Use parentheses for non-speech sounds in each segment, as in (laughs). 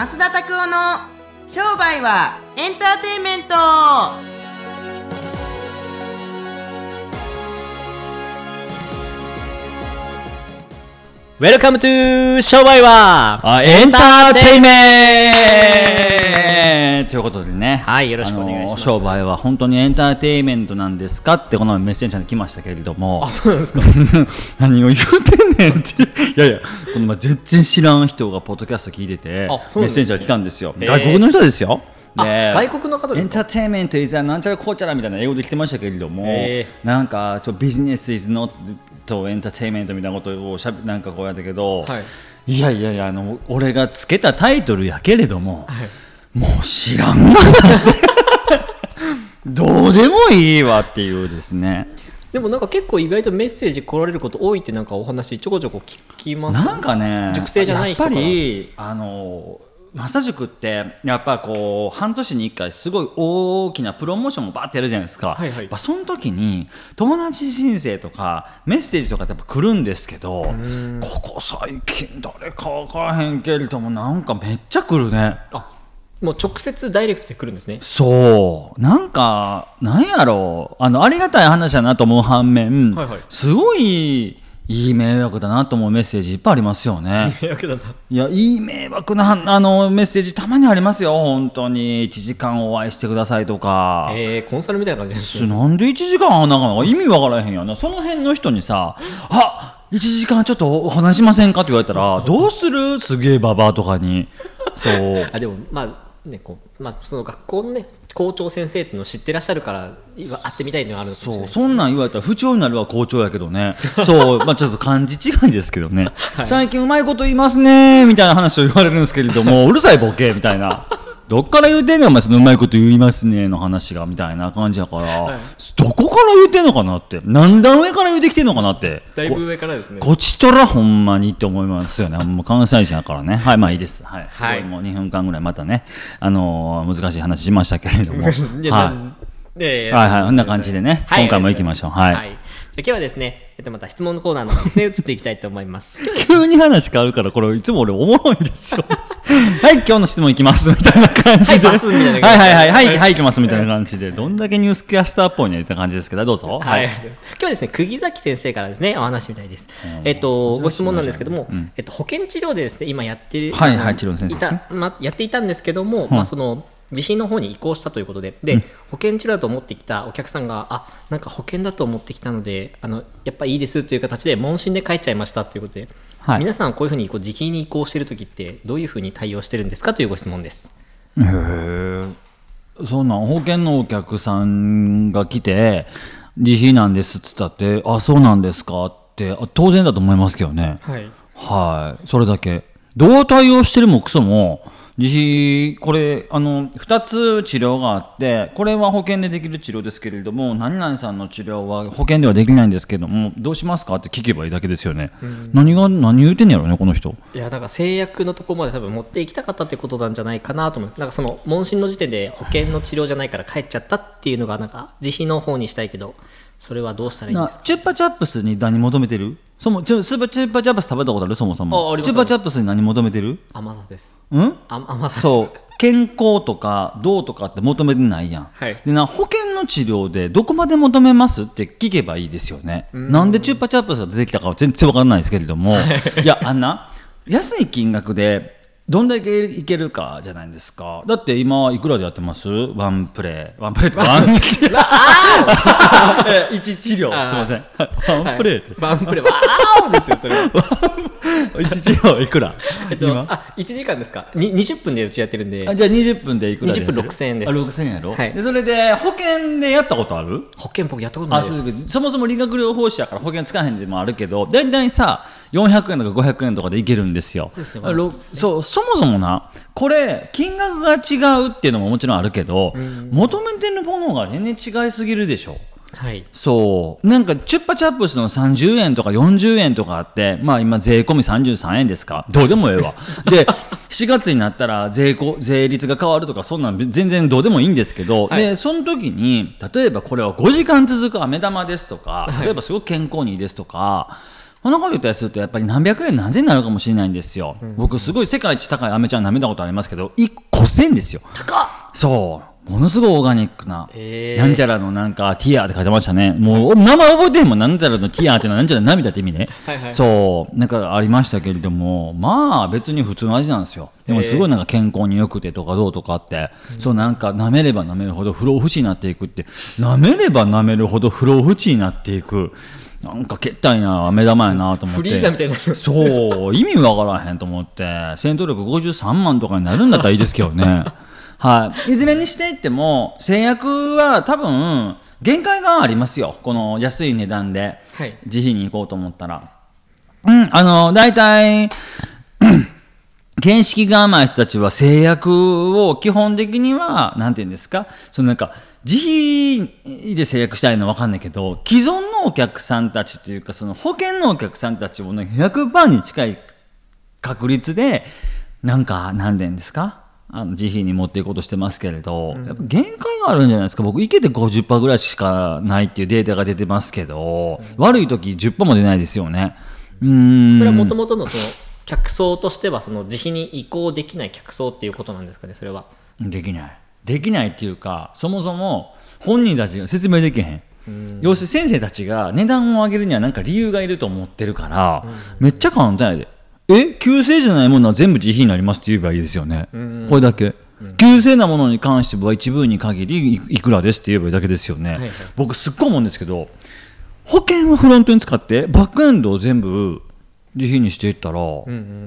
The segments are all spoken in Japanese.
増田拓夫の商売はエンターテインメント。 Welcome to 商売はあエンターテイメント。ということでね、はいよろしくお願いします。あの商売は本当にエンターテイメントなんですかってこのメッセンジャーに来ましたけれども、そうなんですか？(laughs) 何を言うてんねんって、(laughs) いやいや、このま全然知らん人がポッドキャスト聞いてて、ね。メッセンジャー来たんですよ、外国の人ですよ。外国の方ですか？エンターテイメント is なんちゃらこうちゃらみたいな英語で来てましたけれども、へなんかちょビジネス is not とエンターテイメントみたいなことをしゃべなんかこうやったけど、はい。い、やいやいやあの俺がつけたタイトルやけれども、はい。もう知らんがなって。(laughs) どうでもいいわっていうですね。でもなんか結構意外とメッセージ来られること多いってなんかお話ちょこちょこ聞きます。なんかね熟成じゃない人やっぱりあのジ塾ってやっぱこう半年に1回すごい大きなプロモーションもバーってやるじゃないですか、はいはい。やっぱその時に友達申請とかメッセージとかってやっぱ来るんですけどここ最近誰か分からへんけれどもなんかめっちゃ来るね。あもう直接ダイレクトで来るんですね。そう。なんかなんやろう。あのありがたい話だなと思う反面、はいはい。すごいいい迷惑だなと思うメッセージいっぱいありますよね。迷惑だないや、いい迷惑なあのメッセージたまにありますよ、本当に。1時間お会いしてくださいとか。えー、コンサルみたいな感じですねなんで1時間なんのか意味わからへんやんな。その辺の人にさ、あ1時間ちょっとお話しませんか？って言われたら、どうする？すげえババアとかに。そう。(laughs) あでもまあねこうまあ、その学校のね校長先生っていうのを知ってらっしゃるから今会ってみたいのがあるそうそんなん言われたら不調になるは校長やけどね。(laughs) そうまあちょっと漢字違いですけどね、(laughs) 最近うまいこと言いますねみたいな話を言われるんですけれどもうるさいボケみたいなどっから言うてんねんお前そのうまいこと言いますねの話がみたいな感じやから、どこから言うてんのかなって何段上から言うてきてんのかなってだいぶ上からですねこちとらほんまにって思いますよね。もう関西人やからね。はい、まあいいです。はい。はいもう2分間ぐらいまたね、あのー難しい話しましたけれども。(laughs) はい。はいはい。こんな感じでね、はい今回も行きましょう。はい。はい、で今日はですね、えっと、また質問のコーナーの方にね移っていきたいと思います (laughs) 急に話変わるから、これいつも俺おもろいんですよ。はい、今日の質問いきますみたいな感じで。はいはいはいはい、はい、はい、い。きますみたいな感じで、どんだけニュースキャスターっぽいねって感じですけど、どうぞ。はい、今日はですね釘崎先生からですねお話みたいです。えっとご質問なんですけども、えっと保険治療でですね今やってるはいはい治療の先生ね。まやっていたんですけども、まあその地震の方に移行したということで、で、保険治療だと思ってきたお客さんが、あなんか保険だと思ってきたので、あのやっぱいいですという形で、問診で帰っちゃいましたということで、はい。皆さん、こういうふうにこう時期に移行しているときって、どういうふうに対応してるんですかというご質問です。へえそんなん保険のお客さんが来て「自費なんです」っつったって「あそうなんですか」ってあ当然だと思いますけどね。はい。はい。それだけ。どう対応してるもクソも自費これあの2つ治療があってこれは保険でできる治療ですけれども何々さんの治療は保険ではできないんですけどもどうしますかって聞けばいいだけですよね、何が何言うてんやろねこの人。いやなんか制約のところまで多分持っていきたかったってことなんじゃないかなと思いますなんかその問診の時点で保険の治療じゃないから帰っちゃったっていうのがなんか自費の方にしたいけどそれはどうしたらいいんですか？なチュッパチャップスに何求めてる？そもちょスーパーチュッパチャップス食べたことある？そもそも。チュッパチャップスに何求めてる？甘さです。うん？あ甘さです。そう。健康とかどうとかって求めてないやん、はい。でな保険の治療でどこまで求めます？って聞けばいいですよね。なんでチュッパチャップスが出てきたかは全然わからないですけれども。いやあんな安い金額でどんだけいけるかじゃないですか。だって今いくらでやってます？ワンプレイ。ワンプレイってワンえ (laughs) 一治療。すいません。ワンプレイって、ワンプレーわーおですよそれは。(laughs) 一治療いくら、えっと今？あ1時間ですか？に20分でうちやってるんで。あじゃあ20分でいくらでやってる？20分6000円です。あ6000円やろ、はい。でそれで保険でやったことある？保険僕やったことないあです。そもそも理学療法士やから保険使えへんでもあるけど大体さ400円とか500円とかでいけるんですよ。そそうそもそもなこれ金額が違うっていうのももちろんあるけど求めてるものが全然違いすぎるでしょ。はい。そう。なんかチュッパチャップスの30円とか40円とかあってまあ今税込み33円ですか。どうでもええわ。(laughs) で4月になったら税こ税率が変わるとかそんなん全然どうでもいいんですけど、はい。でその時に例えばこれは5時間続く飴玉ですとか例えばすごく健康にいいですとかそんなこと言ったりするとやっぱり何百円何千円になるかもしれないんですよ、僕すごい世界一高いアメちゃん舐めたことありますけど1個1000ですよ。そうものすごいオーガニックな、へー。なんちゃらのなんかティアって書いてましたね。もう名前覚えてへんもん。なんちゃらのティアっていうのはなんちゃらの涙って意味ね。はいはい。そう。なんかありましたけれどもまあ別に普通の味なんですよ。でもすごいなんか健康に良くてとかどうとかって、そうなんか舐めれば舐めるほど不老不死になっていくって。舐めれば舐めるほど不老不死になっていく。なんかけったいな目玉やなと思って。フリーザみたいになりますそう。意味わからへんと思って。戦闘力53万とかになるんだったらいいですけどねはい。いずれにしていっても製薬は多分限界がありますよ。この安い値段で。はい。自費に行こうと思ったら。うんあの大体見識が甘い人たちは制約を基本的にはなんて言うんですか？そのなんか自費で制約したいのは分かんないけど既存のお客さんたちというかその保険のお客さんたちを、ね、100%に近い確率でなんか何て言うんですか？あの自費に持っていこうとしてますけれど、やっぱ限界があるんじゃないですか。僕池で50%ぐらいしかないっていうデータが出てますけど、悪い時10%も出ないですよね。うーん。それはもともとのその客層としてはその自費に移行できない客層っていうことなんですかねそれは。できない。できないっていうかそもそも本人たちが説明できへん。要するに先生たちが値段を上げるには何か理由がいると思ってるから、めっちゃ簡単やでえ旧姓じゃないものは全部自費になりますって言えばいいですよね、これだけ、旧姓なものに関しては一部に限りいいくらですって言えばいいだけですよね、はい僕すっごい思うんですけど保険をフロントに使ってバックエンドを全部自費にしていったら、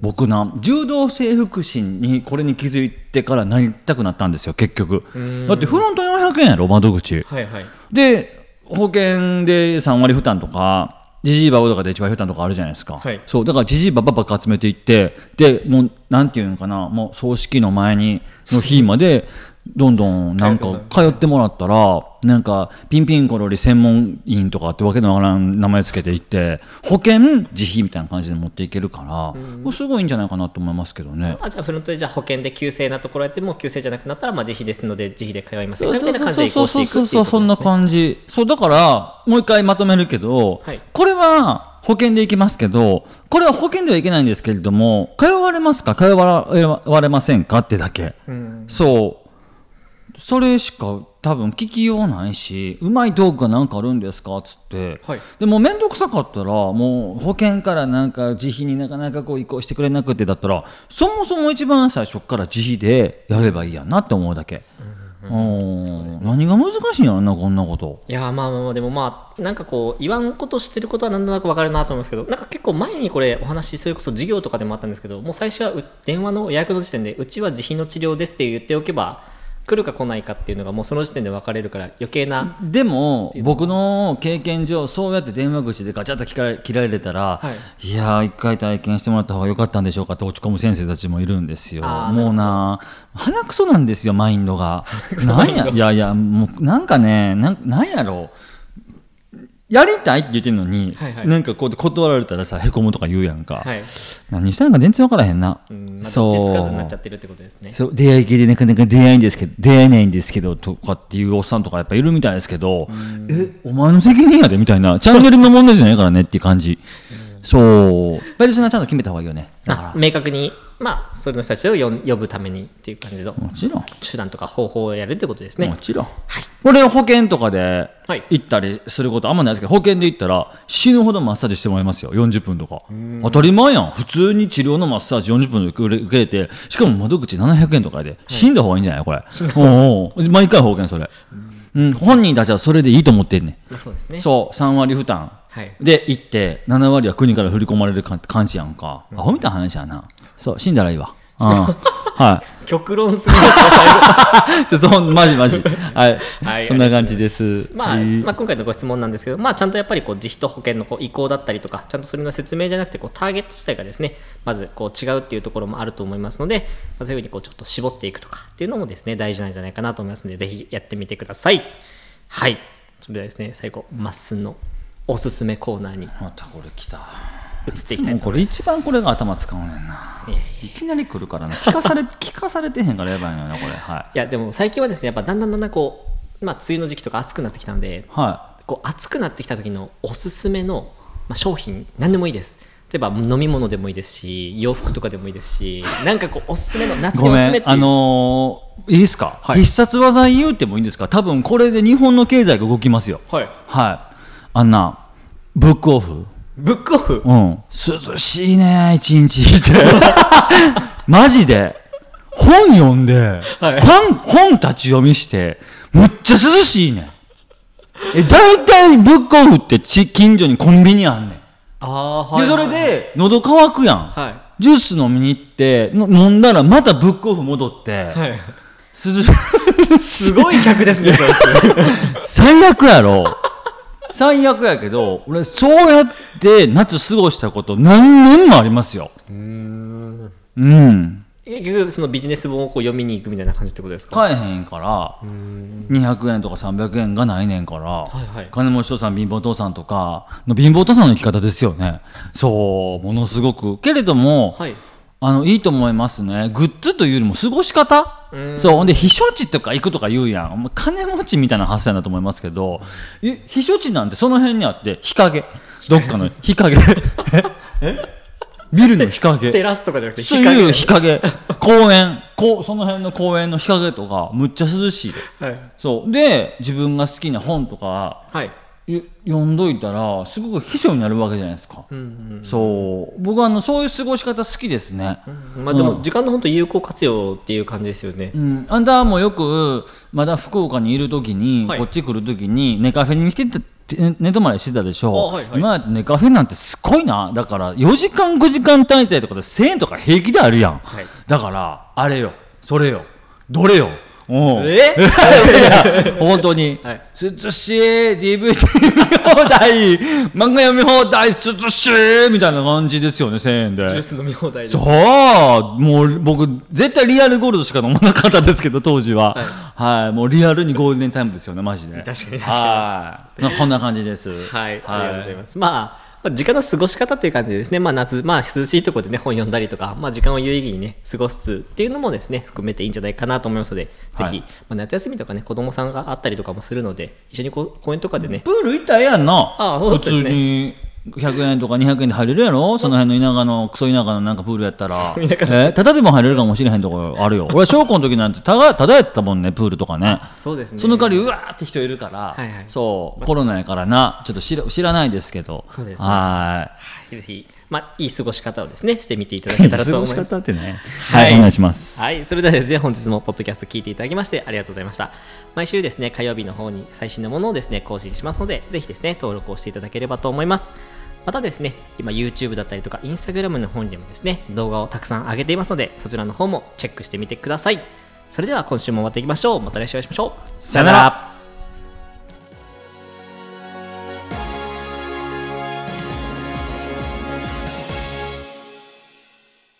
僕な柔道整復師にこれに気づいてからなりたくなったんですよ結局。だってフロント400円やろ窓口。はいはい。で保険で3割負担とかジジイババとかで1割負担とかあるじゃないですか、はい。そうだからジジイババばっか集めていってでもうなんていうのかな。もう葬式の前にの日までどんどんなんか通ってもらったらなんかピンピンコロリ専門員とかってわけのわからん名前つけていって保険自費みたいな感じで持っていけるから、これすごいいいんじゃないかなと思いますけどね。あじゃあフロントでじゃあ保険で急性なところやっても急性じゃなくなったらまあ自費ですので自費で通いますみたいな感じで移そうそう行していくっていうそうそんな感じ。そうだからもう一回まとめるけど、はい。これは保険でいきますけどこれは保険ではいけないんですけれども通われますか？通われませんか？ってだけ、そうそれしか多分聞きようないしうまい道具が何かあるんですか？っつって、はい。でも面倒くさかったらもう保険からなんか自費になかなかこう移行してくれなくてだったらそもそも一番最初から自費でやればいいやんなって思うだけ。うん何が難しいんやろなこんなこと。いやーまあまあまあでもまあなんかこう言わんことしてることはなんとなくわかるなと思いますけどなんか結構前にこれお話それこそ授業とかでもあったんですけどもう最初はう電話の予約の時点でうちは自費の治療ですって言っておけば来るか来ないかっていうのがもうその時点で分かれるから余計なでも僕の経験上そうやって電話口でガチャッと切られ切られたら、、はい。やー一回体験してもらった方が良かったんでしょうかって落ち込む先生たちもいるんですよ。もうな鼻くそなんですよマインドが。(laughs) なんやいやいやもうなんかねなんなんやろうやりたいって言ってんのに、はいはい。なんかこう断られたらさへこむとか言うやんか、はい。何したんか全然分からへんな、うんまあそどっちつかずになっうちゃってるってことですね。そう出会い系でなかなか出会えんですけど出会えないんですけどとかっていうおっさんとかやっぱいるみたいですけどえお前の責任やでみたいな。チャンネルの問題じゃないからねっていう感じ。そう。ペルソナちゃんと決めた方がいいよね。だかあ明確に？まあそれの人たちを呼ぶためにっていう感じのらもちろん。手段とか方法をやるってことですね。もちろん、これ保険とかではい。行ったりすることあんまないですけど保険で行ったら死ぬほどマッサージしてもらいますよ。40分とか。当たり前やん。普通に治療のマッサージ40分で受けれてしかも窓口700円とかで死んだ方がいいんじゃないこれ。おうおう。毎回保険それ、うん、本人たちはそれでいいと思ってんねまあそうですね。んそう。3割負担はい。で行って7割は国から振り込まれるか感じやんか、アホみたいな話やな。そう死んだらいいわ。うん。(laughs) はい。極論すぎますね最後。(laughs) そうそうマジマジ。はい、はいそんな感じです。まあ、えーまあ、今回のご質問なんですけど、まあ、ちゃんとやっぱりこう自費と保険のこう移行だったりとか、ちゃんとそれの説明じゃなくてこうターゲット自体がですね、まずこう違うっていうところもあると思いますので、まあ、そういうふうにこうちょっと絞っていくとかっていうのもですね、大事なんじゃないかなと思いますので、ぜひやってみてください。はい。それではですね、最後、まっすんのおすすめコーナーに。またこれ来た。移っていきたいこ。れ一番これが頭使うねんな。いきなり来るからな聞かされ (laughs) 聞かされてへんからやばいのよなこれ。はい。や、でも最近はですね、やっぱだんだんだんだんこう、まあ、梅雨の時期とか暑くなってきたので、はこう暑くなってきた時のおすすめのあ、商品何でもいいです。例えば飲み物でもいいですし洋服とかでもいいですしなんかこうおすすめの夏にごおすすめっていう。あのーいいですか、はい。必殺技言うてもいいんですか？多分これで日本の経済が動きますよ。はい。はいあんなブックオフ。ブックオフ？うん。涼しいね一日。っ (laughs) てマジで。本読んで、はい。本本立ち読みしてむっちゃ涼しいね。え大体ブックオフってち近所にコンビニあんねん。ああでそれで喉乾くやん、はい。ジュース飲みに行っての飲んだらまたブックオフ戻って、はい。涼しすごい客ですね (laughs) 最悪やろ最悪やけど俺そうやって夏過ごしたこと何年もありますよ。うん。結局そのビジネス本をこう読みに行くみたいな感じってことですか？買えへんから200円とか300円がないねんから、はいはい。金持ち父さん貧乏父さんとかの貧乏父さんの生き方ですよね。そうものすごく。けれども、はいあのいいと思いますね。グッズというよりも過ごし方？うん。そうで避暑地とか行くとか言うやん。金持ちみたいな発想だと思いますけど。え避暑地なんてその辺にあって日陰。どっかの (laughs) 日陰。え？え？ビルの日陰。テラスとかじゃなくてそういう日陰。公園。こうその辺の公園の日陰とかむっちゃ涼しいで。はい。そう。で自分が好きな本とかはい。よ読んどいたらすごく秘書になるわけじゃないですか、そう。僕はあのそういう過ごし方好きですね、まあでも時間の本当有効活用っていう感じですよね。うん、あんたもよくまだ福岡にいる時に、はい。こっち来る時に寝カフェに来てて寝泊まりしてたでしょ、あはいはい。今やって寝カフェなんてすごいな。だから4時間5時間滞在とかで1000円とか平気であるやん、はい。だからあれよそれよどれよえ？本当に、はい。涼しい DVD 見放題漫画読み放題涼しいみたいな感じですよね1000円で。ジュース飲み放題でそう。もう僕絶対リアルゴールドしか飲まなかったですけど当時は。はい、もうリアルにゴールデンタイムですよねマジで。確かに確かに。はい。まあこんな感じです。はい、ありがとうございます。まあ、まあ時間の過ごし方っていう感じでですね、まあ夏、まあ涼しいところでね、本読んだりとか、まあ時間を有意義にね、過ごすっていうのもですね、含めていいんじゃないかなと思いますので、ぜひ、はい。まあ夏休みとかね、子供さんがあったりとかもするので、一緒にこう公園とかでね、プール行ったらええやんな。あそうですね。普通に100円とか200円で入れるやろ？その辺の田舎のクソ田舎のなんかプールやったら。(laughs) え？ただでも入れるかもしれへんとこあるよ。俺は小学校の時なんてただただやったもんねプールとかね。そうですね。その代わりうわーって人いるから、はいはい。そうコロナやからな。ちょっと知ら知らないですけど。そうですね。ははいぜひ、まあいい過ごし方をですね、してみていただけたらとい過ごし思います。方ってね。はい、お願いします。はい、それではですね、本日もポッドキャスト聞いていただきましてありがとうございました。毎週ですね、火曜日の方に最新のものをですね、更新しますので、ぜひですね、登録をしていただければと思います。またですね、今 YouTube だったりとか Instagram の方にもですね、動画をたくさん上げていますので、そちらの方もチェックしてみてください。それでは今週も終わっていきましょう。また来週お会いしましょう。さよなら